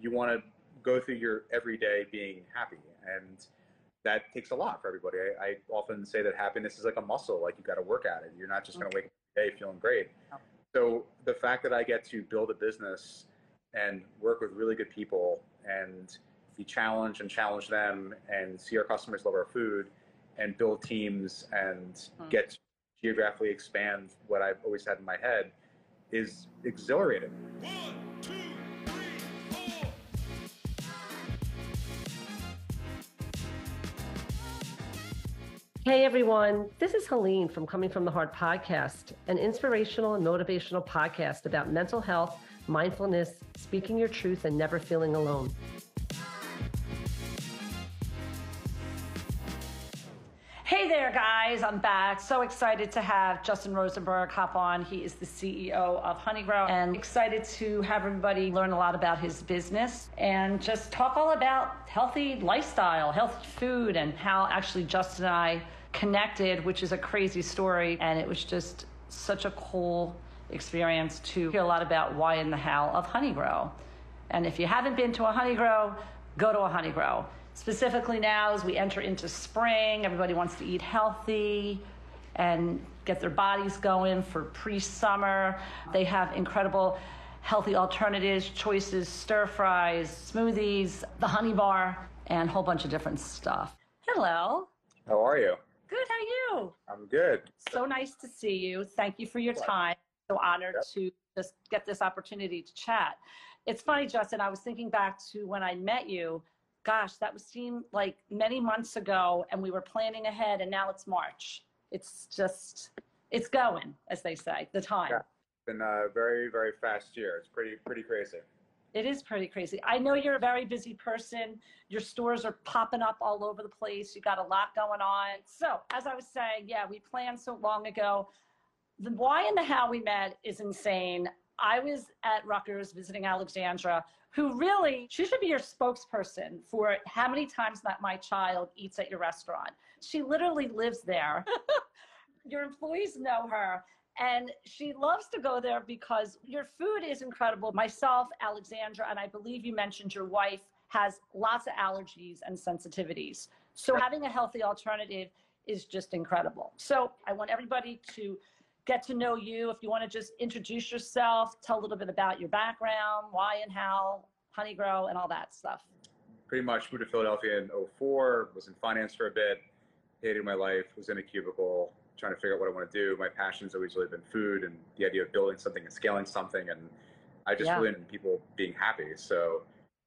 you want to go through your everyday being happy. And that takes a lot for everybody. I, I often say that happiness is like a muscle, like you got to work at it. You're not just going to wake up every day feeling great. So the fact that I get to build a business and work with really good people and be challenged and challenge them and see our customers love our food and build teams and hmm. get to geographically expand what I've always had in my head is exhilarating. One, Hey everyone, this is Helene from Coming from the Heart podcast, an inspirational and motivational podcast about mental health, mindfulness, speaking your truth, and never feeling alone. Hey there, guys. I'm back. So excited to have Justin Rosenberg hop on. He is the CEO of Honeygrow and excited to have everybody learn a lot about his business and just talk all about healthy lifestyle, healthy food, and how actually Justin and I connected, which is a crazy story. And it was just such a cool experience to hear a lot about why and the how of Honeygrow. And if you haven't been to a Honeygrow, go to a Honeygrow. Specifically now, as we enter into spring, everybody wants to eat healthy and get their bodies going for pre summer. They have incredible healthy alternatives, choices, stir fries, smoothies, the honey bar, and a whole bunch of different stuff. Hello. How are you? Good. How are you? I'm good. So nice to see you. Thank you for your time. So honored yep. to just get this opportunity to chat. It's funny, Justin. I was thinking back to when I met you gosh, that was seem like many months ago and we were planning ahead and now it's March. It's just, it's going, as they say, the time. Yeah. Been a very, very fast year. It's pretty, pretty crazy. It is pretty crazy. I know you're a very busy person. Your stores are popping up all over the place. You got a lot going on. So, as I was saying, yeah, we planned so long ago. The why and the how we met is insane. I was at Rutgers visiting Alexandra who really, she should be your spokesperson for how many times that my child eats at your restaurant. She literally lives there. your employees know her. And she loves to go there because your food is incredible. Myself, Alexandra, and I believe you mentioned your wife has lots of allergies and sensitivities. So having a healthy alternative is just incredible. So I want everybody to get to know you. If you want to just introduce yourself, tell a little bit about your background, why and how, Honeygrow, and all that stuff. Pretty much moved to Philadelphia in 04, was in finance for a bit, hated my life, was in a cubicle, trying to figure out what I want to do. My passion's always really been food and the idea of building something and scaling something. And I just yeah. really in people being happy. So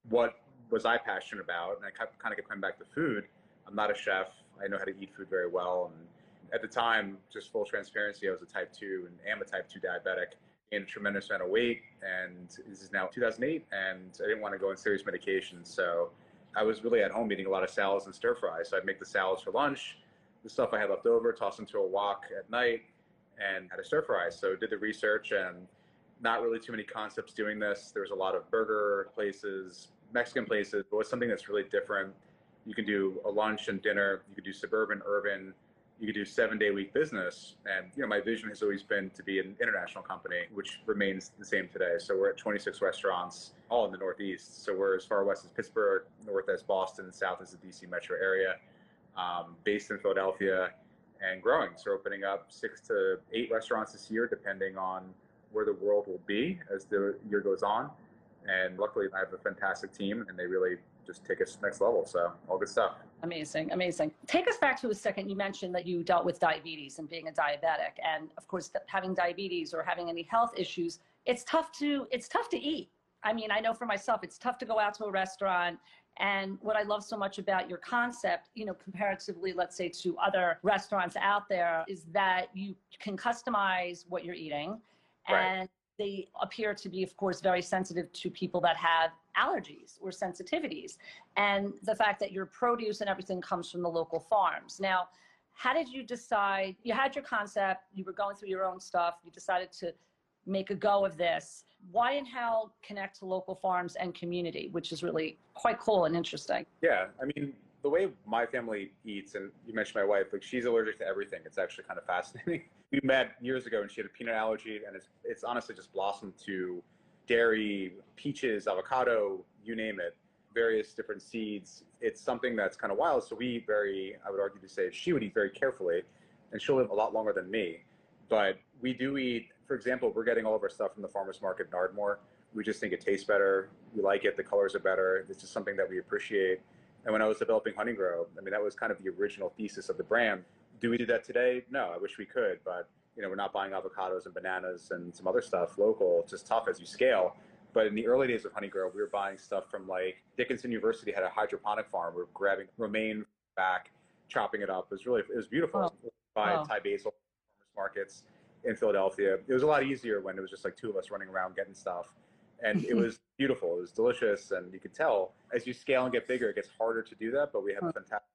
what was I passionate about? And I kind of kept coming back to food. I'm not a chef. I know how to eat food very well. And at the time, just full transparency, I was a type 2 and am a type 2 diabetic, gained a tremendous amount of weight. And this is now 2008, and I didn't want to go on serious medication. So I was really at home eating a lot of salads and stir fries. So I'd make the salads for lunch, the stuff I had left over, tossed into a wok at night, and had a stir fry. So did the research and not really too many concepts doing this. There was a lot of burger places, Mexican places, but what's something that's really different. You can do a lunch and dinner. You could do suburban, urban, you could do seven day week business. And, you know, my vision has always been to be an international company, which remains the same today. So we're at 26 restaurants, all in the Northeast. So we're as far west as Pittsburgh, north as Boston, south as the DC metro area, um, based in Philadelphia and growing. So opening up six to eight restaurants this year, depending on where the world will be as the year goes on. And luckily, I have a fantastic team, and they really just take us next level. So all good stuff. Amazing, amazing. Take us back to a second. You mentioned that you dealt with diabetes and being a diabetic, and of course, having diabetes or having any health issues, it's tough to it's tough to eat. I mean, I know for myself, it's tough to go out to a restaurant. And what I love so much about your concept, you know, comparatively, let's say, to other restaurants out there, is that you can customize what you're eating, right. and they appear to be, of course, very sensitive to people that have allergies or sensitivities. And the fact that your produce and everything comes from the local farms. Now, how did you decide? You had your concept, you were going through your own stuff, you decided to make a go of this. Why and how connect to local farms and community, which is really quite cool and interesting. Yeah, I mean, the way my family eats, and you mentioned my wife, like she's allergic to everything. It's actually kind of fascinating. We met years ago, and she had a peanut allergy, and it's it's honestly just blossomed to dairy, peaches, avocado, you name it, various different seeds. It's something that's kind of wild. So we eat very, I would argue to say, she would eat very carefully, and she'll live a lot longer than me. But we do eat, for example, we're getting all of our stuff from the farmer's market in Ardmore. We just think it tastes better. We like it. The colors are better. It's just something that we appreciate. And when I was developing Honeygrow, I mean, that was kind of the original thesis of the brand. Do we do that today? No, I wish we could, but you know, we're not buying avocados and bananas and some other stuff local. It's just tough as you scale. But in the early days of Honeygrow, we were buying stuff from like Dickinson University had a hydroponic farm. We were grabbing romaine back, chopping it up. It was really, it was beautiful. Wow. By Wow. Thai basil farmers markets in Philadelphia. It was a lot easier when it was just like two of us running around getting stuff. And it was beautiful. It was delicious. And you could tell as you scale and get bigger, it gets harder to do that. But we have a fantastic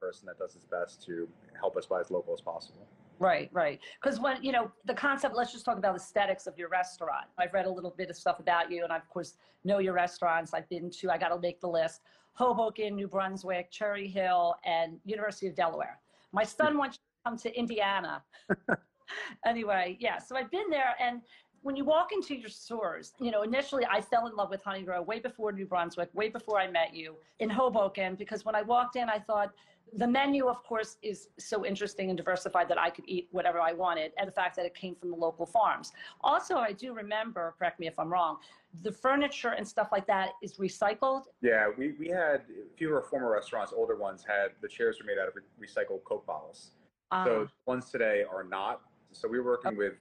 person that does his best to help us buy as local as possible. Right, right. Because when, you know, the concept, let's just talk about aesthetics of your restaurant. I've read a little bit of stuff about you, and I, of course, know your restaurants. I've been to, I got to make the list Hoboken, New Brunswick, Cherry Hill, and University of Delaware. My son wants to come to Indiana. anyway, yeah, so I've been there, and when you walk into your stores, you know, initially I fell in love with Honey Honeygrow way before New Brunswick, way before I met you in Hoboken, because when I walked in, I thought, the menu, of course, is so interesting and diversified that I could eat whatever I wanted, and the fact that it came from the local farms. Also, I do remember, correct me if I'm wrong, the furniture and stuff like that is recycled. Yeah, we, we had a few of our former restaurants, older ones, had the chairs were made out of re- recycled Coke bottles. Um, So ones today are not. So we were working with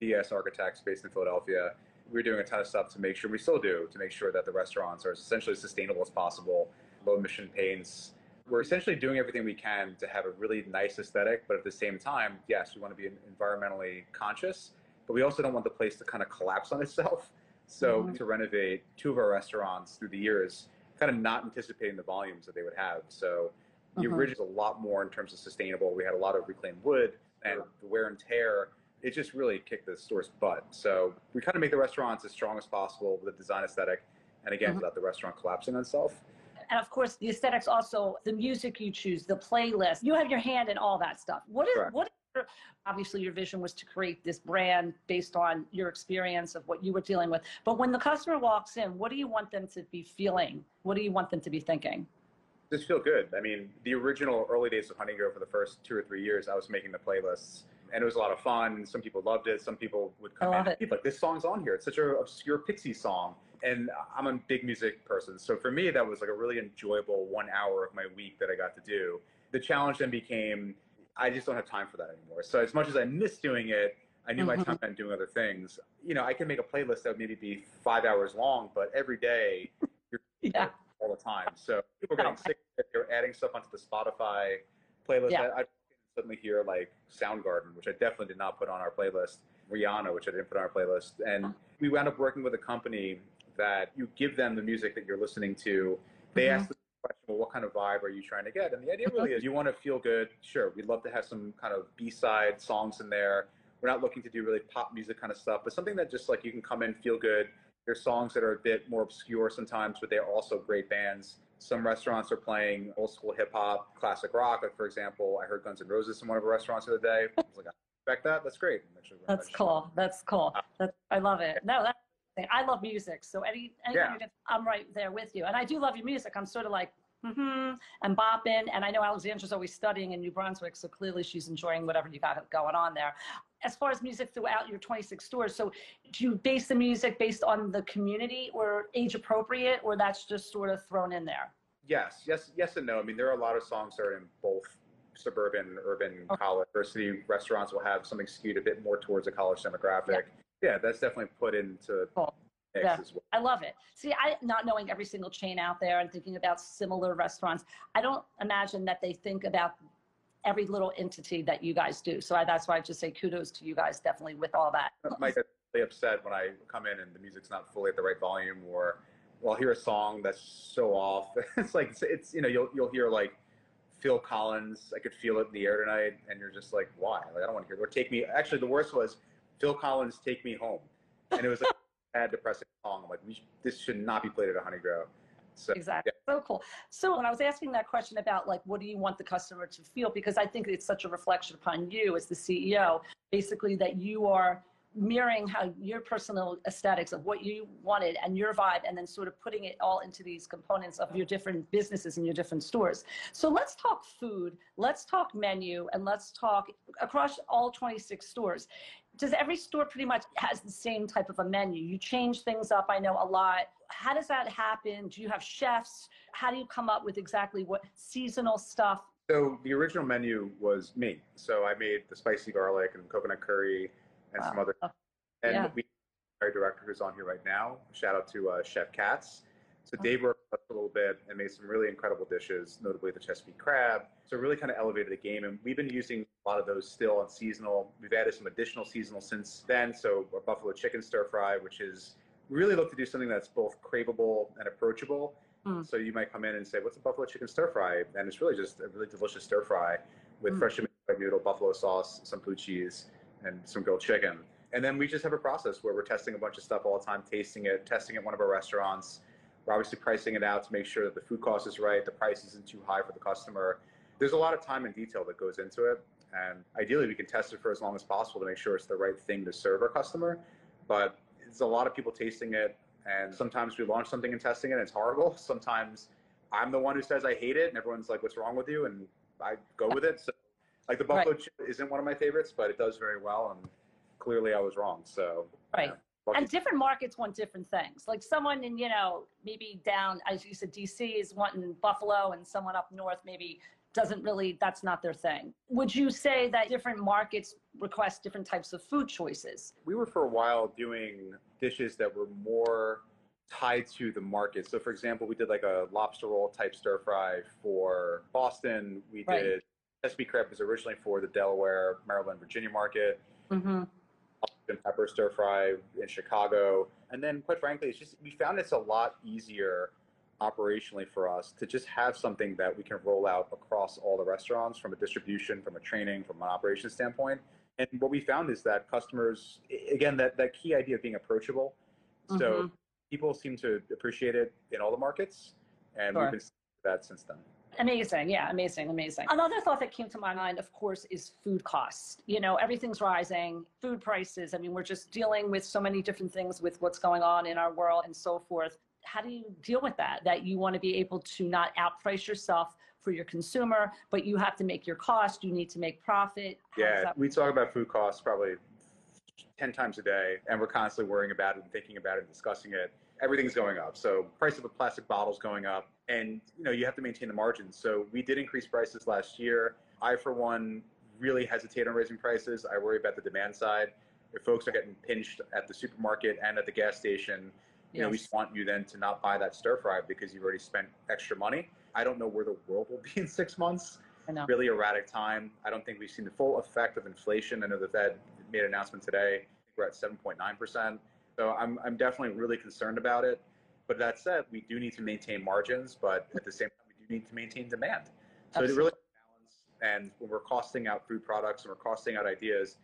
DS Architects based in Philadelphia. We were doing a ton of stuff to make sure we still do to make sure that the restaurants are as essentially as sustainable as possible, low emission paints. We're essentially doing everything we can to have a really nice aesthetic, but at the same time, yes, we want to be environmentally conscious, but we also don't want the place to kind of collapse on itself. So Mhm. to renovate two of our restaurants through the years, kind of not anticipating the volumes that they would have. So the Mhm. original is a lot more in terms of sustainable. We had a lot of reclaimed wood and the wear and tear. It just really kicked the store's butt. So we kind of make the restaurants as strong as possible with a design aesthetic, and again, Mhm. without the restaurant collapsing on itself. and of course, the aesthetics also, the music you choose, the playlist, you have your hand in all that stuff. What is, Correct. what is your, obviously your vision was to create this brand based on your experience of what you were dealing with. But when the customer walks in, what do you want them to be feeling? What do you want them to be thinking? Just feel good. I mean, the original early days of Honeygrow for the first two or three years, I was making the playlists. And it was a lot of fun. Some people loved it. Some people would come in and be like, this song's on here. It's such an obscure Pixie song. And I'm a big music person. So for me, that was like a really enjoyable one hour of my week that I got to do. The challenge then became, I just don't have time for that anymore. So as much as I miss doing it, I knew my Mhm. time spent doing other things. You know, I can make a playlist that would maybe be five hours long, but every day Yeah. All the time. So people are getting sick. They're adding stuff onto the Spotify playlist. Yeah. I, I suddenly hear like Soundgarden, which I definitely did not put on our playlist. Rihanna, which I didn't put on our playlist. And we wound up working with a company that you give them the music that you're listening to. They Mhm. ask the question, well, what kind of vibe are you trying to get? And the idea really is you want to feel good. Sure, we'd love to have some kind of B-side songs in there. We're not looking to do really pop music kind of stuff, but something that just like you can come in, feel good. There's songs that are a bit more obscure sometimes, but they're also great bands. Some restaurants are playing old school hip hop, classic rock. Like for example, I heard Guns N' Roses in one of our restaurants the other day. I was like, I expect that. That's great. Actually- That's cool. That's cool. Uh, that's, I love it. No, that's I love music. So any, anything Yeah. I'm right there with you. And I do love your music. I'm sort of like, mm-hmm, and bopping. And I know Alexandra's always studying in New Brunswick, so clearly she's enjoying whatever you got going on there. As far as music throughout your 26 stores, so do you base the music based on the community or age appropriate, or that's just sort of thrown in there? Yes, yes, yes, and no. I mean, there are a lot of songs that are in both suburban, urban, Okay. college, university restaurants will have something skewed a bit more towards a college demographic. Yeah, that's definitely put into Cool. Yeah. well. I love it. See, I not knowing every single chain out there and thinking about similar restaurants, I don't imagine that they think about every little entity that you guys do. So I, that's why I just say kudos to you guys, definitely with all that. Mike gets really upset when I come in and the music's not fully at the right volume, or well, I'll hear a song that's so off. it's like it's, it's you know you'll you'll hear like Phil Collins. I could feel it in the air tonight, and you're just like, why? Like I don't want to hear. It. Or take me. Actually, the worst was Phil Collins, "Take Me Home," and it was like sad, depressing song. I'm like, we this should not be played at a Honeygrow. So Exactly. So cool. So when I was asking that question about like, what do you want the customer to feel? Because I think it's such a reflection upon you as the CEO, basically that you are mirroring how your personal aesthetics of what you wanted and your vibe and then sort of putting it all into these components of your different businesses and your different stores so let's talk food let's talk menu and let's talk across all 26 stores does every store pretty much has the same type of a menu you change things up i know a lot how does that happen do you have chefs how do you come up with exactly what seasonal stuff so the original menu was me so i made the spicy garlic and coconut curry and wow. some other. And yeah. we, our director who's on here right now, shout out to uh, Chef Katz. So Dave worked a little bit and made some really incredible dishes, notably the Chesapeake crab. So really kind of elevated the game, and we've been using a lot of those still on seasonal. We've added some additional seasonal since then. So a buffalo chicken stir fry, which is really look to do something that's both craveable and approachable. Mm. So you might come in and say, "What's a buffalo chicken stir fry?" And it's really just a really delicious stir fry with Mm. made noodle, buffalo sauce, some blue cheese, and some grilled chicken. And then we just have a process where we're testing a bunch of stuff all the time, tasting it, testing at one of our restaurants. We're obviously pricing it out to make sure that the food cost is right, the price isn't too high for the customer. There's a lot of time and detail that goes into it. And ideally, we can test it for as long as possible to make sure it's the right thing to serve our customer. But it's a lot of people tasting it. And sometimes we launch something and testing it, and it's horrible. Sometimes I'm the one who says I hate it, and everyone's like, "What's wrong with you?" And I go with it. So, like the buffalo Right. chip isn't one of my favorites, but it does very well. And clearly, I was wrong. So, Right. And different markets want different things. Like someone in, you know, maybe down, as you said, DC is wanting Buffalo, and someone up north maybe doesn't really, that's not their thing. Would you say that different markets request different types of food choices? we were for a while doing dishes that were more tied to the market. So, for example, we did like a lobster roll type stir fry for Boston. We Right. did Chesapeake crab was originally for the Delaware, Maryland, Virginia market. Mm-hmm. And pepper stir fry in Chicago. And then, quite frankly, it's just we found it's a lot easier operationally for us to just have something that we can roll out across all the restaurants from a distribution, from a training, from an operation standpoint. And what we found is that customers, again, that, that key idea of being approachable. So Mhm. people seem to appreciate it in all the markets, and Sure. we've been seeing that since then. Amazing. Yeah, amazing, amazing. Another thought that came to my mind, of course, is food costs. You know, everything's rising, food prices. I mean, we're just dealing with so many different things with what's going on in our world and so forth. How do you deal with that? That you want to be able to not outprice yourself for your consumer, but you have to make your cost, you need to make profit. How Yeah, we talk about food costs probably 10 times a day, and we're constantly worrying about it and thinking about it and discussing it. Everything's going up. So price of a plastic bottle's going up, and you know you have to maintain the margins. So we did increase prices last year. I, for one, really hesitate on raising prices. I worry about the demand side. If folks are getting pinched at the supermarket and at the gas station, you know, we just want you then to not buy that stir fry because you've already spent extra money. I don't know where the world will be in six months really erratic time. I don't think we've seen the full effect of inflation. I know the Fed made an announcement today. We're at 7.9%. So I'm, I'm definitely really concerned about it. But that said, we do need to maintain margins, but at the same time, we do need to maintain demand. So to really balance, and when we're costing out food products and we're costing out ideas,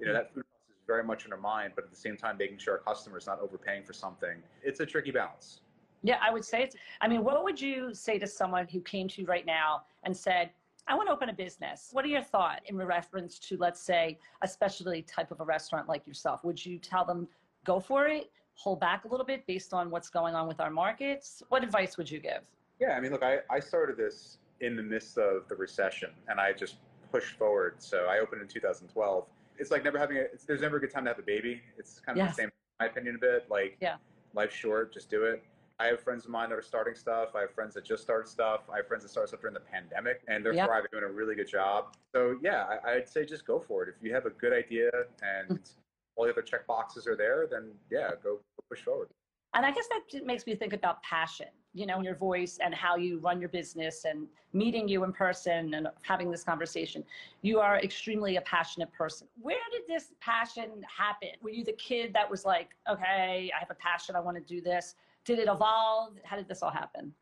you know, that food cost is very much in our mind, but at the same time, making sure our customers not overpaying for something. It's a tricky balance. Yeah, I would say it's, I mean, what would you say to someone who came to you right now and said, I want to open a business. What are your thoughts in reference to, let's say, a specialty type of a restaurant like yourself? Would you tell them, go for it, hold back a little bit based on what's going on with our markets? What advice would you give? Yeah, I mean, look, I, I started this in the midst of the recession and I just pushed forward. So I opened in 2012. It's like never having a, it's, there's never a good time to have a baby. It's kind of Yes. the same, my opinion, a bit. Like, Yeah. life's short, just do it. I have friends of mine that are starting stuff. I have friends that just started stuff. I have friends that started stuff during the pandemic and they're Yep. thriving, doing a really good job. So yeah, I, I'd say just go for it. If you have a good idea and mm. All the other check boxes are there, then yeah, go, go push forward. And I guess that makes me think about passion, you know, your voice and how you run your business and meeting you in person and having this conversation. You are extremely a passionate person. Where did this passion happen? Were you the kid that was like, okay, I have a passion, I want to do this? Did it evolve? How did this all happen?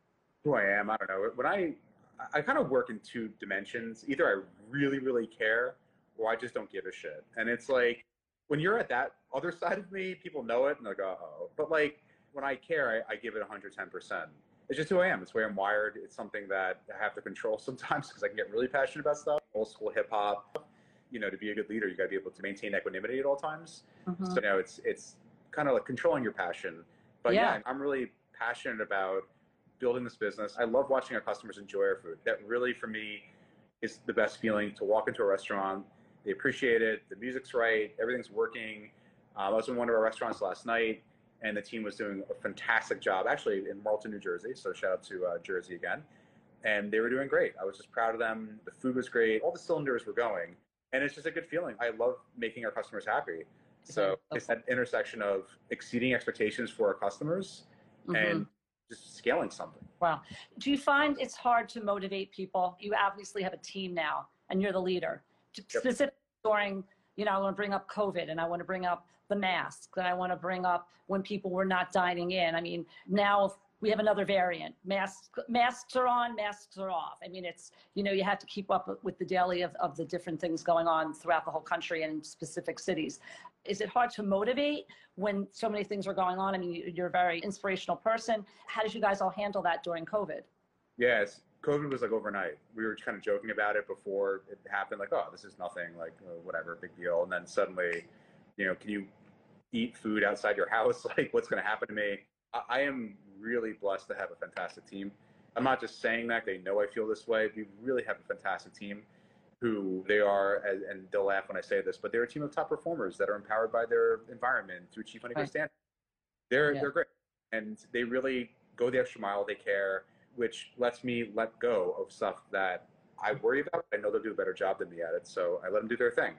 who I am. I don't know. When I I kind of work in two dimensions. Either I really really care, or I just don't give a shit. And it's like when you're at that other side of me, people know it and they go, oh. But like when I care, I, I give it 110 percent. It's just who I am. It's the way I'm wired. It's something that I have to control sometimes because I can get really passionate about stuff. Old school hip hop. you know, to be a good leader, you got to be able to maintain equanimity at all times. Mhm. So, you know, it's it's kind of like controlling your passion. But yeah. Yeah. I'm really passionate about building this business. I love watching our customers enjoy our food. That really, for me, is the best feeling to walk into a restaurant. They appreciate it. The music's right. Everything's working. Uh, I was in one of our restaurants last night, and the team was doing a fantastic job, actually in Marlton, New Jersey. So shout out to uh, Jersey again. And they were doing great. I was just proud of them. The food was great. All the cylinders were going. And it's just a good feeling. I love making our customers happy. So it's that intersection of exceeding expectations for our customers Mhm. and just scaling something. Wow. Do you find it's hard to motivate people? You obviously have a team now and you're the leader. Specifically during, you know, I want to bring up COVID and I want to bring up the masks and I want to bring up when people were not dining in. I mean, now we have another variant. Masks, masks are on, masks are off. I mean, it's, you know, you have to keep up with the daily of, of the different things going on throughout the whole country and in specific cities. Is it hard to motivate when so many things are going on? I mean, you're a very inspirational person. How did you guys all handle that during COVID? Yes, COVID was like overnight. We were kind of joking about it before it happened, like, oh, this is nothing, like, uh, whatever, big deal. And then suddenly, you know, can you eat food outside your house? Like, what's going to happen to me? I, I am really blessed to have a fantastic team. I'm not just saying that, they know I feel this way. We really have a fantastic team who they are, and they'll laugh when I say this, but they're a team of top performers that are empowered by their environment through Chief Honeycomb Right. Standard. They're, Yeah. they're great. And they really go the extra mile, they care which lets me let go of stuff that I worry about. I know they'll do a better job than me at it, so I let them do their thing.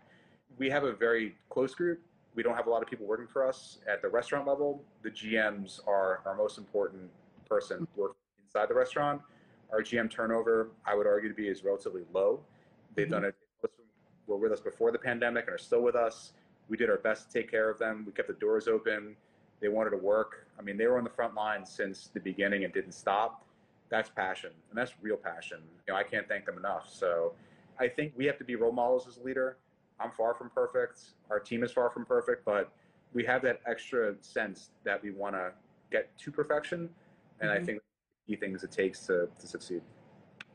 We have a very close group. We don't have a lot of people working for us at the restaurant level. The GMs are our most important person hmm. working inside the restaurant. Our GM turnover, I would argue to be, is relatively low. They've mm-hmm. done it. most of them Were with us before the pandemic and are still with us. We did our best to take care of them. We kept the doors open. They wanted to work. I mean, they were on the front line since the beginning and didn't stop that's passion and that's real passion. You know i can't thank them enough. So i think we have to be role models as a leader. I'm far from perfect. Our team is far from perfect but we have that extra sense that we want to get to perfection and i Mhm. think the key things it takes to, to succeed.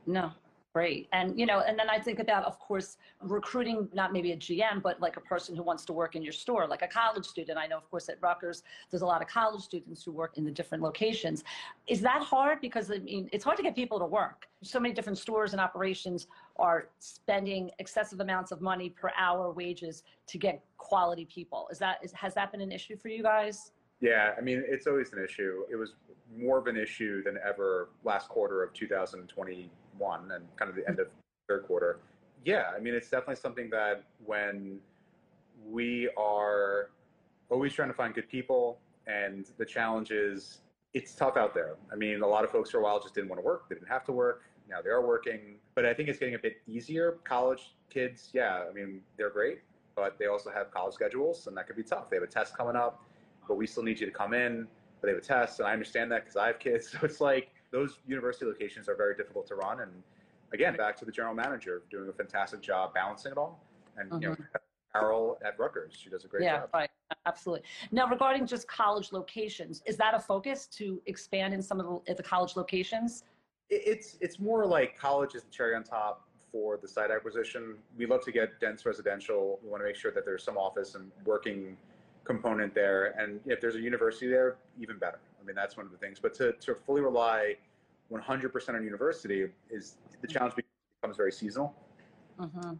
No, great. And, you know, and then I think about, of course, recruiting, not maybe a GM, but like a person who wants to work in your store, like a college student. I know, of course, at Rutgers, there's a lot of college students who work in the different locations. Is that hard? Because, I mean, it's hard to get people to work. So many different stores and operations are spending excessive amounts of money per hour wages to get quality people. Is that, is, has that been an issue for you guys? Yeah i mean it's always an issue. It was more of an issue than ever last quarter of 2021 and kind of the end of third quarter. Yeah i mean it's definitely something that when we are always trying to find good people and the challenge is it's tough out there. I mean a lot of folks for a while just didn't want to work they didn't have to work now they are working but i think it's getting a bit easier. College kids yeah i mean they're great but they also have college schedules and that could be tough. They have a test coming up but we still need you to come in but they have a test and i understand that because i have kids so it's like those university locations are very difficult to run and again back to the general manager doing a fantastic job balancing it all and you know mm-hmm. carol at rutgers she does a great yeah, job right. Absolutely. Now, regarding just college locations, is that a focus to expand in some of the, the college locations? It's it's more like college is the cherry on top for the site acquisition. We love to get dense residential. We want to make sure that there's some office and working component there, and if there's a university there, even better. I mean, that's one of the things. But to to fully rely 100% on university is the challenge becomes very seasonal. hmm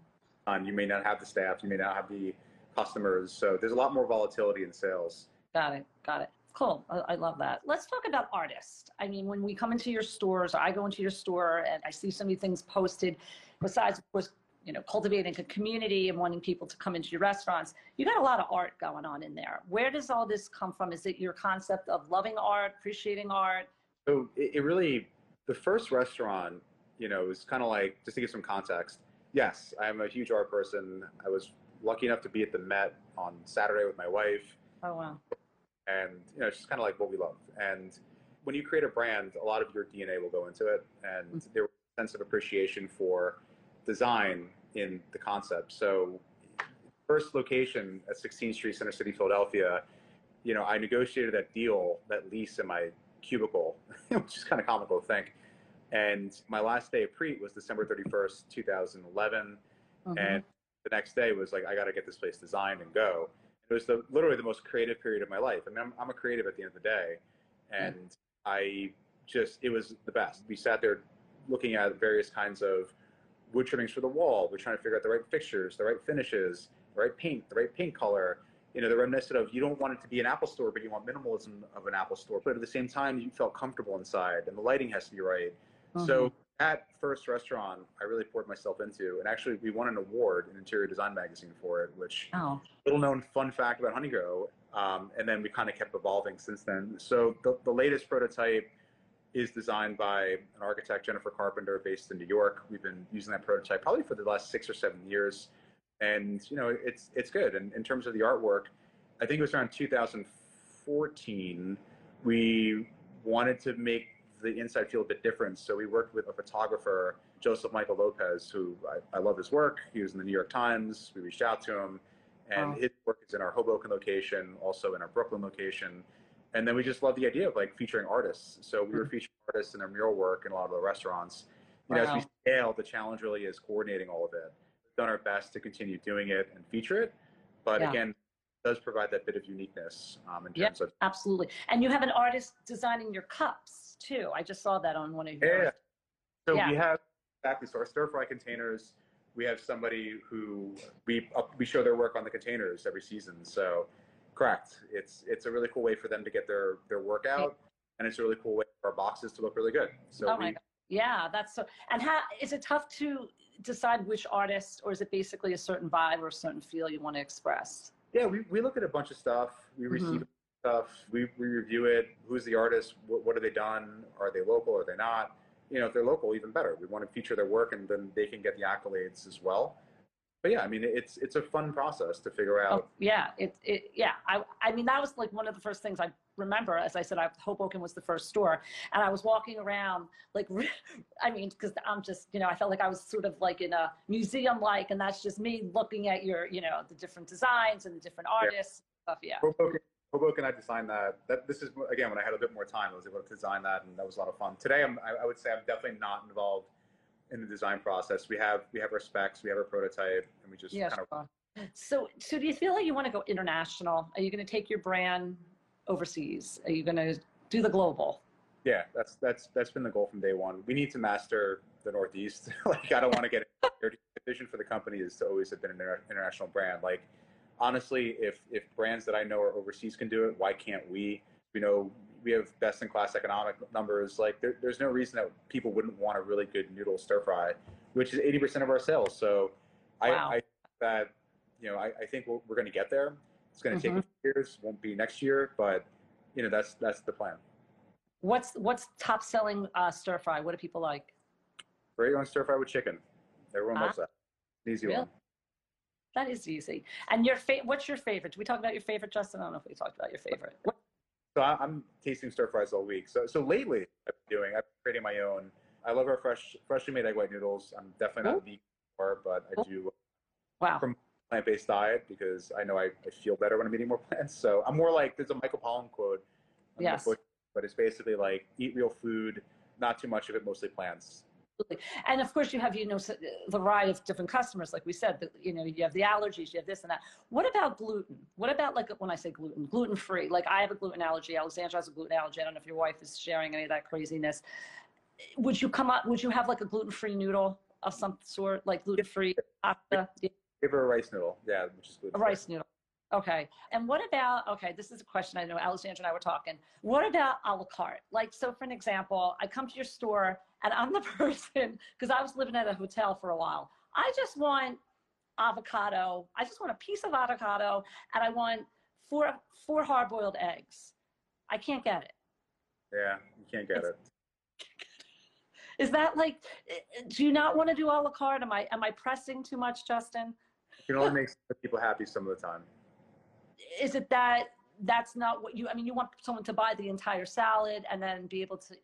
Um, you may not have the staff, you may not have the customers, so there's a lot more volatility in sales. Got it. Got it. Cool. I, I love that. Let's talk about artists. I mean, when we come into your stores, or I go into your store and I see so many things posted, besides, of course, you know, cultivating a community and wanting people to come into your restaurants, you got a lot of art going on in there. Where does all this come from? Is it your concept of loving art, appreciating art? So it, it really, the first restaurant, you know, was kind of like, just to give some context, yes, I'm a huge art person. I was lucky enough to be at the Met on Saturday with my wife, Oh, wow. and, you know, it's just kind of like what we love. And when you create a brand, a lot of your DNA will go into it, and mm-hmm. there was a sense of appreciation for design in the concept. So, first location at 16th Street, Center City, Philadelphia, you know, I negotiated that deal, that lease in my cubicle, which is kind of comical to think. And my last day of PREIT was December 31st, 2011. Mhm. And the next day was like, I got to get this place designed and go. It was the literally the most creative period of my life. I mean, I'm, I'm a creative at the end of the day, and I just it was the best. We sat there looking at various kinds of wood trimmings for the wall. We're trying to figure out the right fixtures, the right finishes, the right paint, the right paint color. You know, the reminiscent of you don't want it to be an Apple store, but you want minimalism of an Apple store. But at the same time, you felt comfortable inside, and the lighting has to be right. Mm-hmm. So that first restaurant, I really poured myself into, and actually, we won an award in Interior Design Magazine for it, which oh, little known fun fact about Honeygrow. Um, and then we kind of kept evolving since then. So the, the latest prototype is designed by an architect, Jennifer Carpenter, based in New York. We've been using that prototype probably for the last six or seven years, and you know it's it's good. And in terms of the artwork, I think it was around 2014. We wanted to make the inside feel a bit different, so we worked with a photographer, Joseph Michael Lopez, who I, I love his work. He was in the New York Times. We reached out to him, and Wow. his work is in our Hoboken location, also in our Brooklyn location and then we just love the idea of like featuring artists. So we were featuring artists in their mural work in a lot of the restaurants. You know, as we scale, the challenge really is coordinating all of it. We've done our best to continue doing it and feature it, but Yeah. again, it does provide that bit of uniqueness um, in Yep. terms of absolutely. And you have an artist designing your cups too. I just saw that on one of your. yeah. So Yeah. we have exactly so our stir fry containers. We have somebody who we up, we show their work on the containers every season. So correct, it's it's a really cool way for them to get their their work out, and it's a really cool way for our boxes to look really good. So oh we. Yeah, that's so. And how is it tough to decide which artist, or is it basically a certain vibe or a certain feel you want to express? Yeah, we, we look at a bunch of stuff. We Mhm. receive stuff. We, we review it. Who's the artist? What, what have they done? Are they local? Are they not? You know, if they're local, even better. We want to feature their work, and then they can get the accolades as well. But yeah, I mean, it's it's a fun process to figure Oh, out. yeah, it, it, yeah. I, I mean, that was like one of the first things I remember. As I said, I, Hoboken was the first store, and I was walking around like, I mean, because I'm just, you know, I felt like I was sort of like in a museum, like, and that's just me looking at your, you know, the different designs and the different artists stuff. Yeah. Hoboken, Hoboken, I designed that. That this is again when I had a bit more time, I was able to design that, and that was a lot of fun. Today, I'm, I, I would say I'm definitely not involved in the design process. We have we have our specs, we have our prototype, and we just Yeah, kind of sure. So, so do you feel like you want to go international? Are you going to take your brand overseas? Are you going to do the global? Yeah, that's that's that's been the goal from day one. We need to master the Northeast. like, I don't want to get the vision for the company is to always have been an inter- international brand. Like, honestly, if if brands that I know are overseas can do it, why can't we? You know, we have best in class economic numbers. Like, there, there's no reason that people wouldn't want a really good noodle stir fry, which is 80% of our sales. So, I, Wow. I that you know, I, I think we're, we're going to get there. It's going to take Mhm. a few years. Won't be next year, but you know, that's that's the plan. What's what's top selling uh, stir fry? What do people like? Very own stir fry with chicken. Everyone Ah. loves that. An easy Really? one. That is easy. And your fa- what's your favorite? Did we talk about your favorite, Justin? I don't know if we talked about your favorite. What- So I- I'm tasting stir fries all week. So so lately I've been doing I've been creating my own. I love our fresh freshly made egg white noodles. I'm definitely not a vegan anymore, but I do Wow. From- plant based diet because I know I, I feel better when I'm eating more plants. So I'm more like there's a Michael Pollan quote. on the Yes. book, but it's basically like eat real food, not too much of it, mostly plants. Absolutely. And of course, you have you know s- uh, the variety of different customers, like we said. That you know you have the allergies, you have this and that. What about gluten? What about like when I say gluten, gluten free? Like I have a gluten allergy. Alexandra has a gluten allergy. I don't know if your wife is sharing any of that craziness. Eh, would you come up? Would you have like a gluten free noodle of some sort, like gluten free pasta? Give her a rice noodle, yeah, which is. A rice noodle. Okay. And what about, okay, this is a question I know Alexandra and I were talking. What about a la carte? Like, so for an example, I come to your store and I'm the person, because I was living at a hotel for a while. I just want avocado. I just want a piece of avocado and I want four, four hard boiled eggs. I can't get it. Yeah, you can't get It's- it. Is that like, do you not want to do a la carte? Am I, am I pressing too much, Justin? It can only make people happy some of the time. is it that that's not what you i mean you want someone to buy the entire salad and then be able to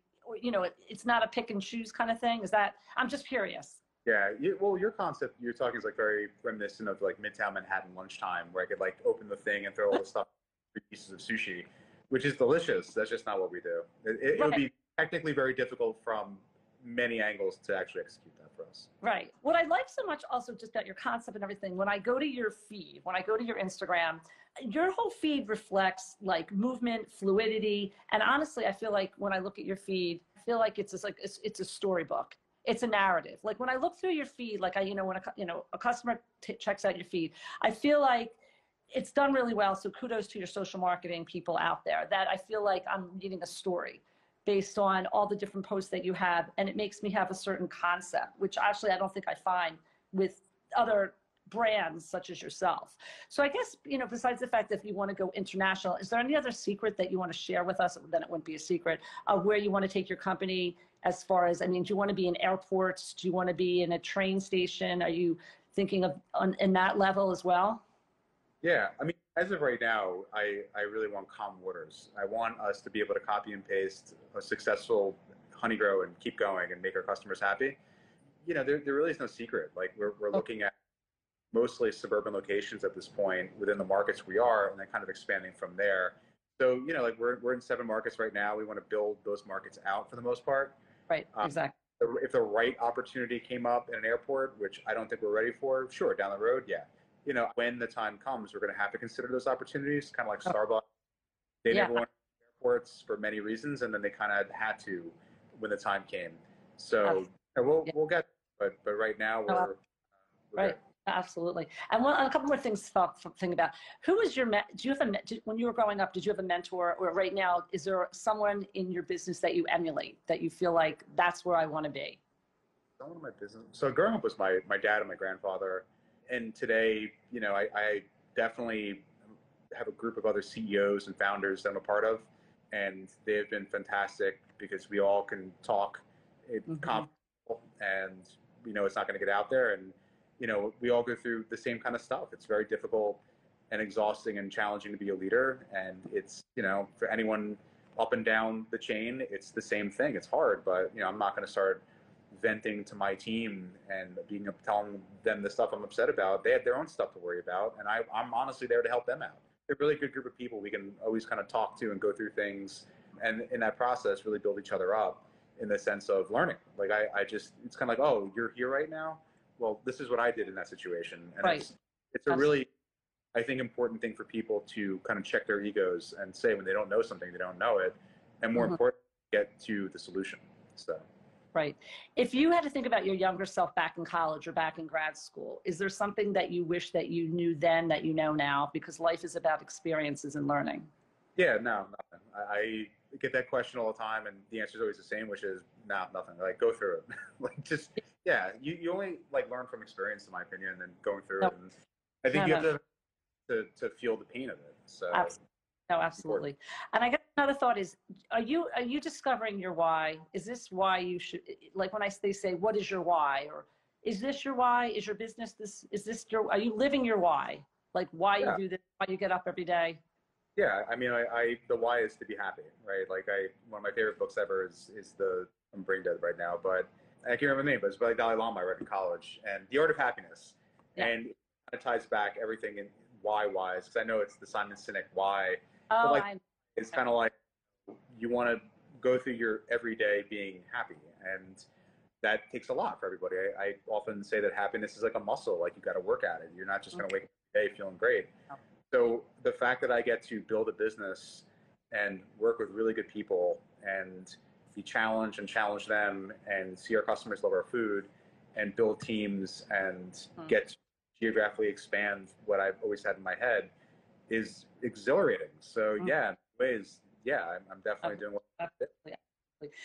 you know it, it's not a pick and choose kind of thing is that i'm just curious Yeah, you, well, your concept you're talking is like very reminiscent of like Midtown Manhattan lunchtime, where I could like open the thing and throw all the stuff, pieces of sushi, which is delicious. That's just not what we do. It, it, it would be technically very difficult from many angles to actually execute that for us. Right. What I like so much also just about your concept and everything, when I go to your feed, when I go to your Instagram, your whole feed reflects like movement, fluidity. And honestly, I feel like when I look at your feed, I feel like it's just like, it's, it's a storybook. It's a narrative. Like when I look through your feed, like I, you know, when a, you know, a customer t- checks out your feed, I feel like it's done really well. So kudos to your social marketing people out there that I feel like I'm reading a story based on all the different posts that you have. And it makes me have a certain concept, which actually I don't think I find with other brands such as yourself. So I guess, you know, besides the fact that if you want to go international, is there any other secret that you want to share with us? Then it wouldn't be a secret of where you want to take your company as far as, I mean, do you want to be in airports? Do you want to be in a train station? Are you thinking of on, in that level as well? Yeah, I mean, as of right now, I, I really want calm waters. I want us to be able to copy and paste a successful Honeygrow and keep going and make our customers happy. You know, there, there really is no secret. Like we're, we're oh. looking at mostly suburban locations at this point within the markets we are, and then kind of expanding from there. So, you know, like we're, we're in seven markets right now. We want to build those markets out for the most part. Right, um, exactly. If the right opportunity came up in an airport, which I don't think we're ready for, sure, down the road, yeah you know, when the time comes, we're going to have to consider those opportunities, kind of like Starbucks. They yeah. never went to airports for many reasons, and then they kind of had to when the time came. So we'll yeah. we'll get, but but right now we're, uh, we're right. Good. Absolutely. And one, a couple more things to think about. Who was your, do you have a, did, when you were growing up, did you have a mentor or right now, is there someone in your business that you emulate, that you feel like that's where I want to be? Someone in my business. So growing up was my, my dad and my grandfather and today, you know, I, I, definitely have a group of other CEOs and founders that I'm a part of, and they have been fantastic because we all can talk mm-hmm. and you know it's not going to get out there, and you know we all go through the same kind of stuff. It's very difficult and exhausting and challenging to be a leader, and it's you know for anyone up and down the chain, it's the same thing. It's hard, but you know I'm not going to start venting to my team and being telling them the stuff I'm upset about. They have their own stuff to worry about, and I, I'm honestly there to help them out. They're a really good group of people we can always kind of talk to and go through things, and in that process, really build each other up in the sense of learning. Like I, I just, it's kind of like, oh, you're here right now. Well, this is what I did in that situation, and right. it's, it's a really, I think, important thing for people to kind of check their egos and say when they don't know something, they don't know it, and more mm-hmm. importantly, get to the solution. So. Right. If you had to think about your younger self back in college or back in grad school, is there something that you wish that you knew then that you know now? Because life is about experiences and learning. Yeah, no, nothing. I get that question all the time, and the answer is always the same, which is no, nah, nothing. Like go through it. like just yeah, you, you only like learn from experience, in my opinion, and going through no. it. And I think no, you have to, to to feel the pain of it. So Absolutely. No, absolutely. And I guess another thought is, are you are you discovering your why? Is this why you should like when I they say what is your why or is this your why? Is your business this? Is this your? Are you living your why? Like why yeah. you do this? Why you get up every day? Yeah, I mean, I, I the why is to be happy, right? Like I one of my favorite books ever is is the I'm brain dead right now, but I can't remember the name, but it's by Dalai Lama I read in college, and The Art of Happiness, yeah. and it kind of ties back everything in why wise because I know it's the Simon Sinek why Oh, like, it's kind of like you want to go through your everyday being happy, and that takes a lot for everybody. I, I often say that happiness is like a muscle; like you got to work at it. You're not just going to wake up every day feeling great. Oh. So the fact that I get to build a business and work with really good people and be challenged and challenge them and see our customers love our food and build teams and hmm. get to geographically expand what I've always had in my head is exhilarating. So mm-hmm. yeah, ways, yeah, I'm, I'm definitely doing what. Absolutely.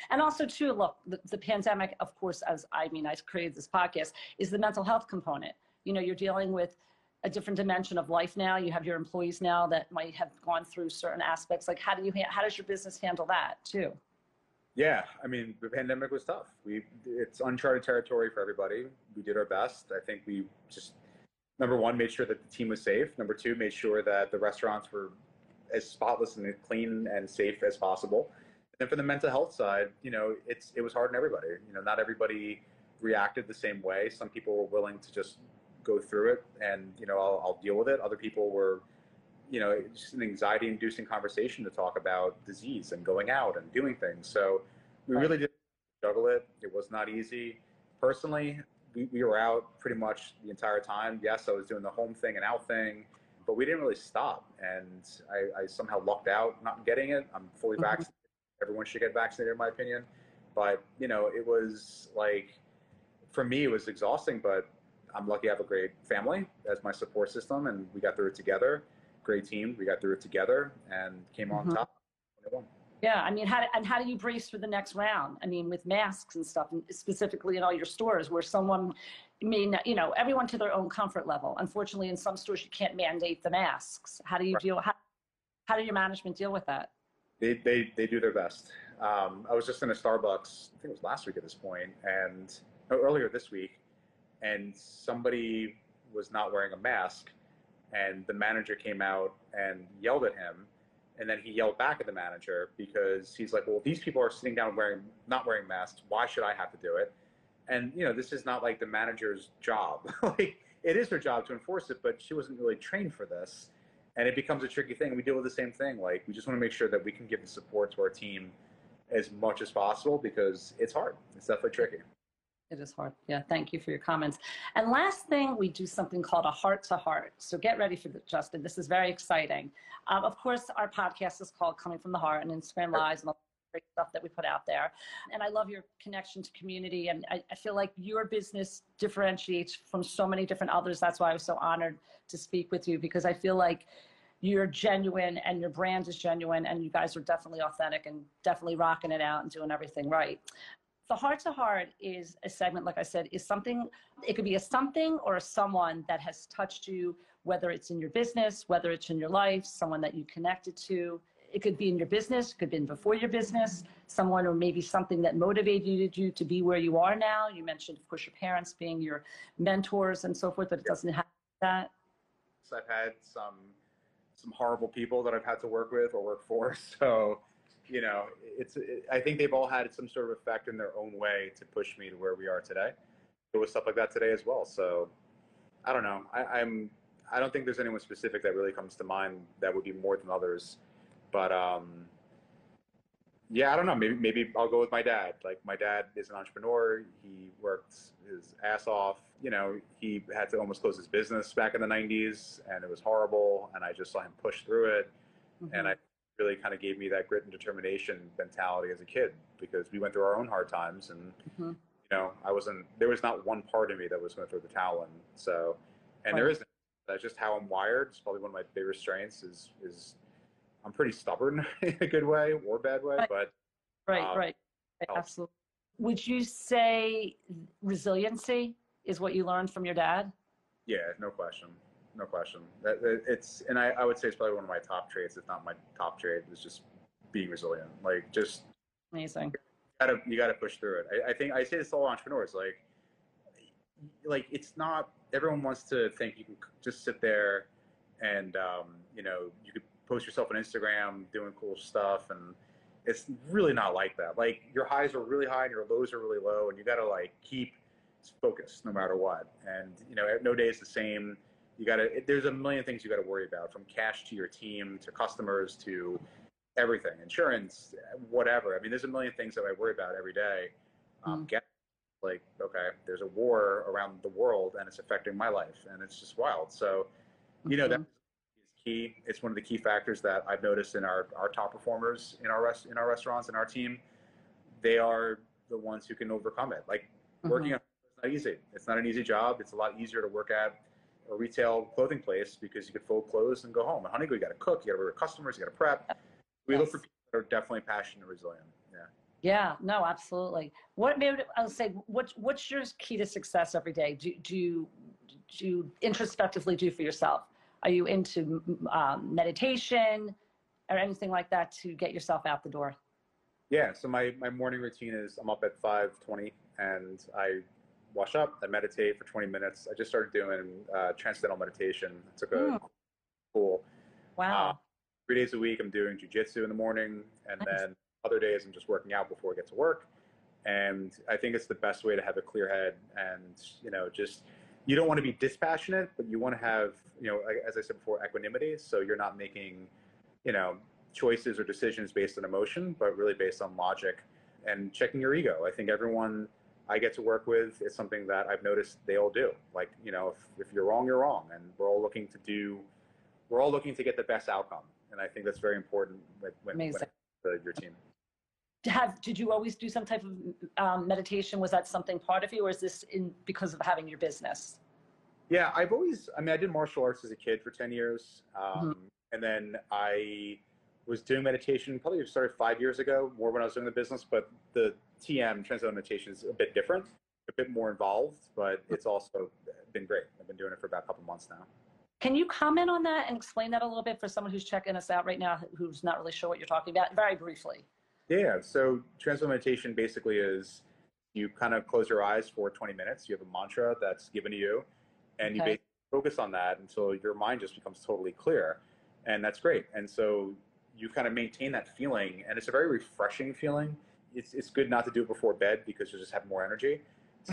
And also, too, look, the, the, pandemic, of course, as I mean, I created this podcast, is the mental health component. You know, you're dealing with a different dimension of life now. You have your employees now that might have gone through certain aspects. Like, how do you, how does your business handle that too? Yeah, I mean, the pandemic was tough. We, it's uncharted territory for everybody. We did our best. I think we just number one, made sure that the team was safe. Number two, made sure that the restaurants were as spotless and clean and safe as possible. And then for the mental health side, you know, it's it was hard on everybody. You know, not everybody reacted the same way. Some people were willing to just go through it and you know I'll, I'll deal with it. Other people were, you know, just an anxiety-inducing conversation to talk about disease and going out and doing things. So we really did juggle it. It was not easy. Personally, we, we were out pretty much the entire time. Yes, I was doing the home thing and out thing, but we didn't really stop. And I, I somehow lucked out not getting it. I'm fully Mhm. vaccinated. Everyone should get vaccinated, in my opinion. But, you know, it was like, for me, it was exhausting, but I'm lucky I have a great family as my support system, and we got through it together. Great team. We got through it together and came on Mhm. top. Yeah, I mean, how and how do you brace for the next round? I mean, with masks and stuff, and specifically in all your stores, where someone, I mean, you know, everyone to their own comfort level. Unfortunately, in some stores, you can't mandate the masks. How do you Right. deal? How, how do your management deal with that? They, they, they do their best. Um, I was just in a Starbucks, I think it was last week at this point, and no, earlier this week, and somebody was not wearing a mask, and the manager came out and yelled at him, and then he yelled back at the manager because he's like, "Well, these people are sitting down wearing not wearing masks. Why should I have to do it?" And you know, this is not like the manager's job. like it is her job to enforce it, but she wasn't really trained for this and it becomes a tricky thing. We deal with the same thing. Like we just want to make sure that we can give the support to our team as much as possible because it's hard. It's definitely tricky. It is hard. Yeah, thank you for your comments. And last thing, we do something called a heart to heart. So get ready for this, Justin. This is very exciting. Um, of course, our podcast is called Coming from the Heart and Instagram Lives and all the great stuff that we put out there. And I love your connection to community. And I, I feel like your business differentiates from so many different others. That's why I was so honored to speak with you because I feel like you're genuine and your brand is genuine and you guys are definitely authentic and definitely rocking it out and doing everything right the heart to heart is a segment like i said is something it could be a something or a someone that has touched you whether it's in your business whether it's in your life someone that you connected to. It could be in your business could be in before your business someone or maybe something that motivated you to be where you are now. You mentioned of course your parents being your mentors and so forth but it doesn't have that. So I've had some some horrible people that I've had to work with or work for. So, you know, it's it, I think they've all had some sort of effect in their own way to push me to where we are today. There was stuff like that today as well. So, I don't know. I, I'm I don't think there's anyone specific that really comes to mind that would be more than others. But um, yeah, I don't know. Maybe maybe I'll go with my dad. Like my dad is an entrepreneur. He worked his ass off. You know, he had to almost close his business back in the '90s, and it was horrible. And I just saw him push through it, and I really kind of gave me that grit and determination mentality as a kid because we went through our own hard times, and Mhm. you know, I wasn't. There was not one part of me that was going to throw the towel in. So, and there Right. isn't. That's just how I'm wired. It's probably one of my biggest strengths. Is is I'm pretty stubborn in a good way or bad way, Right. but Right, um, right. helps. Absolutely. Would you say resiliency is what you learned from your dad? Yeah, no question, no question. That, that- it's and I, I would say it's probably one of my top traits, if not my top trait, is just being resilient. Like just Amazing. gotta you gotta push through it. I, I think I say this to all entrepreneurs, like like it's not everyone wants to think you can just sit there and um, you know you could post yourself on Instagram doing cool stuff and it's really not like that. Like your highs are really high and your lows are really low and you gotta like keep focused no matter what. And you know no day is the same. You gotta there's a million things you gotta worry about from cash to your team to customers to everything, insurance, whatever. I mean, there's a million things that I worry about every day. Um, get like, okay, there's a war around the world and it's affecting my life, and it's just wild. So, you know, that is key. It's one of the key factors that I've noticed in our, our top performers in our rest in our restaurants and our team. They are the ones who can overcome it. Like working Mhm. on it's not easy. It's not an easy job. It's a lot easier to work at a retail clothing place because you could fold clothes and go home. At Honeygrow, you got to cook, you got to work with customers, you got to prep. We look for people that are definitely passionate and resilient. Yeah. Yeah, no, absolutely. What maybe I'll say, what what's your key to success every day? Do do you, do you introspectively do for yourself? Are you into um, meditation or anything like that to get yourself out the door? Yeah. So my, my morning routine is I'm up at 5:20 and I wash up. I meditate for 20 minutes. I just started doing uh, transcendental meditation. I took a Mm. cool Wow. three days a week. I'm doing jujitsu in the morning, and Nice. then other days I'm just working out before I get to work. And I think it's the best way to have a clear head, and you know, just you don't want to be dispassionate, but you want to have, you know, as I said before, equanimity. So you're not making, you know, choices or decisions based on emotion, but really based on logic and checking your ego. I think everyone I get to work with is something that I've noticed they all do. Like, you know, if, if you're wrong, you're wrong. And we're all looking to do, we're all looking to get the best outcome. And I think that's very important when, when, Amazing. to your team. Have, did you always do some type of um, meditation? Was that something part of you or is this in because of having your business? Yeah, I've always, I mean, I did martial arts as a kid for 10 years. Um, And then I was doing meditation probably started five years ago, more when I was doing the business, but the TM, Transcendental Meditation, is a bit different, a bit more involved, but it's also been great. I've been doing it for about a couple months now. Can you comment on that and explain that a little bit for someone who's checking us out right now who's not really sure what you're talking about? Very briefly. Yeah, so Transcendental Meditation basically is you kind of close your eyes for 20 minutes. You have a mantra that's given to you, and you Okay. basically focus on that until your mind just becomes totally clear. And that's great. And so you kind of maintain that feeling, and it's a very refreshing feeling. It's, it's good not to do it before bed because you just have more energy.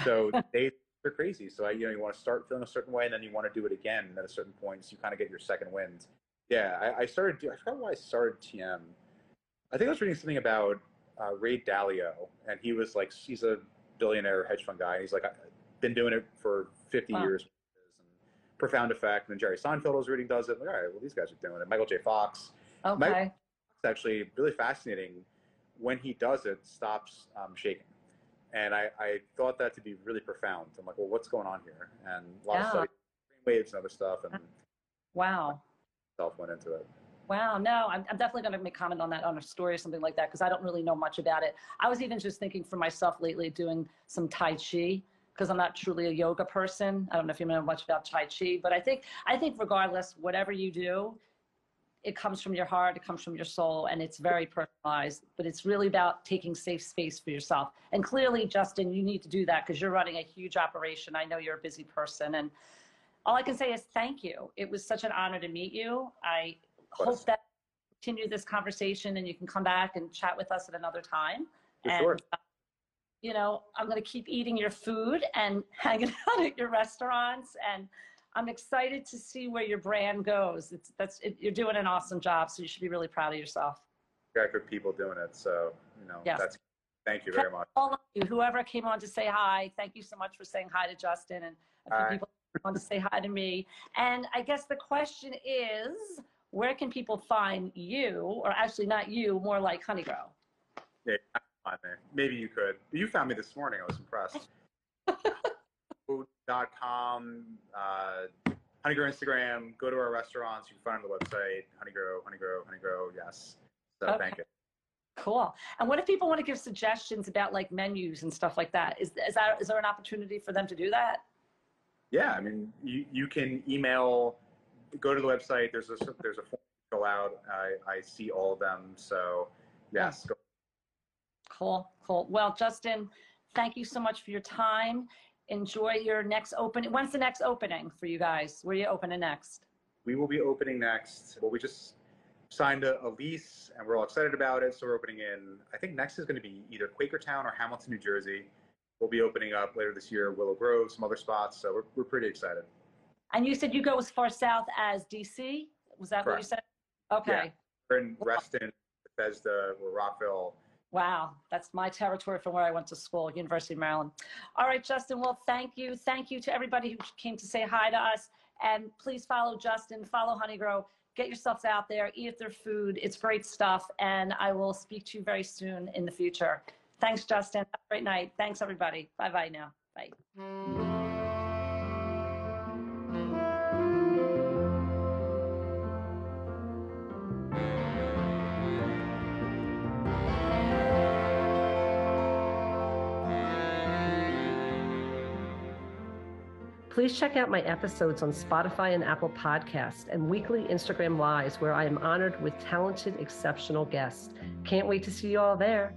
So days are crazy. So I, you know, you want to start feeling a certain way, and then you want to do it again And at a certain point. So you kind of get your second wind. Yeah, I, I started. do- I forgot why I started TM. I think I was reading something about uh, Ray Dalio, and he was like, he's a billionaire hedge fund guy. And he's like, I've been doing it for 50 Wow. years. And profound effect. And then Jerry Seinfeld was reading does it. I'm like, all right, well, these guys are doing it. Michael J. Fox. Okay. It's actually really fascinating. When he does it, stops um, shaking. And I, I thought that to be really profound. I'm like, well, what's going on here? And a lot Yeah. of studies, waves and other stuff, and Wow. self went into it. Wow, no, I'm, I'm definitely going to make a comment on that on a story or something like that because I don't really know much about it. I was even just thinking for myself lately doing some Tai Chi because I'm not truly a yoga person. I don't know if you know much about Tai Chi, but I think I think regardless, whatever you do, it comes from your heart, it comes from your soul, and it's very personalized. But it's really about taking safe space for yourself. And clearly, Justin, you need to do that because you're running a huge operation. I know you're a busy person, and all I can say is thank you. It was such an honor to meet you. I hope that continue this conversation and you can come back and chat with us at another time. For and, sure. uh, you know, I'm going to keep eating your food and hanging out at your restaurants. And I'm excited to see where your brand goes. It's, that's, it, you're doing an awesome job. So you should be really proud of yourself. Got good people doing it. So, you know, Yes. that's, thank you very much. All of you, whoever came on to say hi, thank you so much for saying hi to Justin and a few Hi. people on to say hi to me. And I guess the question is, where can people find you, or actually not you, more like Honeygrow? Yeah. Maybe you could. You found me this morning. I was impressed. Dot com, uh, Honeygrow Instagram. Go to our restaurants. You can find them on the website. Honeygrow, Honeygrow, Honeygrow. Yes. So Okay. thank you. Cool. And what if people want to give suggestions about like menus and stuff like that? Is, is that is there an opportunity for them to do that? Yeah, I mean, you, you can email. Go to the website. There's a there's a form to fill out. I, I see all of them. So yes, Cool, cool. Well, Justin, thank you so much for your time. Enjoy your next opening. When's the next opening for you guys? Where are you opening next? we will be opening next. Well, we just signed a, a lease and we're all excited about it. So we're opening in, I think next is going to be either Quakertown or Hamilton, New Jersey. We'll be opening up later this year, Willow Grove, some other spots. So we're, we're pretty excited. And you said you go as far south as DC? Was that what you said? Okay. Yeah. We're in Reston, Bethesda, or Rockville. Wow, that's my territory from where I went to school, University of Maryland. All right, Justin, well, thank you. Thank you to everybody who came to say hi to us. And please follow Justin, follow Honeygrow, get yourselves out there, eat their food. It's great stuff. And I will speak to you very soon in the future. Thanks, Justin. Have a great night. Thanks, everybody. Bye bye now. Bye. Please check out my episodes on Spotify and Apple Podcasts and weekly Instagram Lives, where I am honored with talented, exceptional guests. Can't wait to see you all there.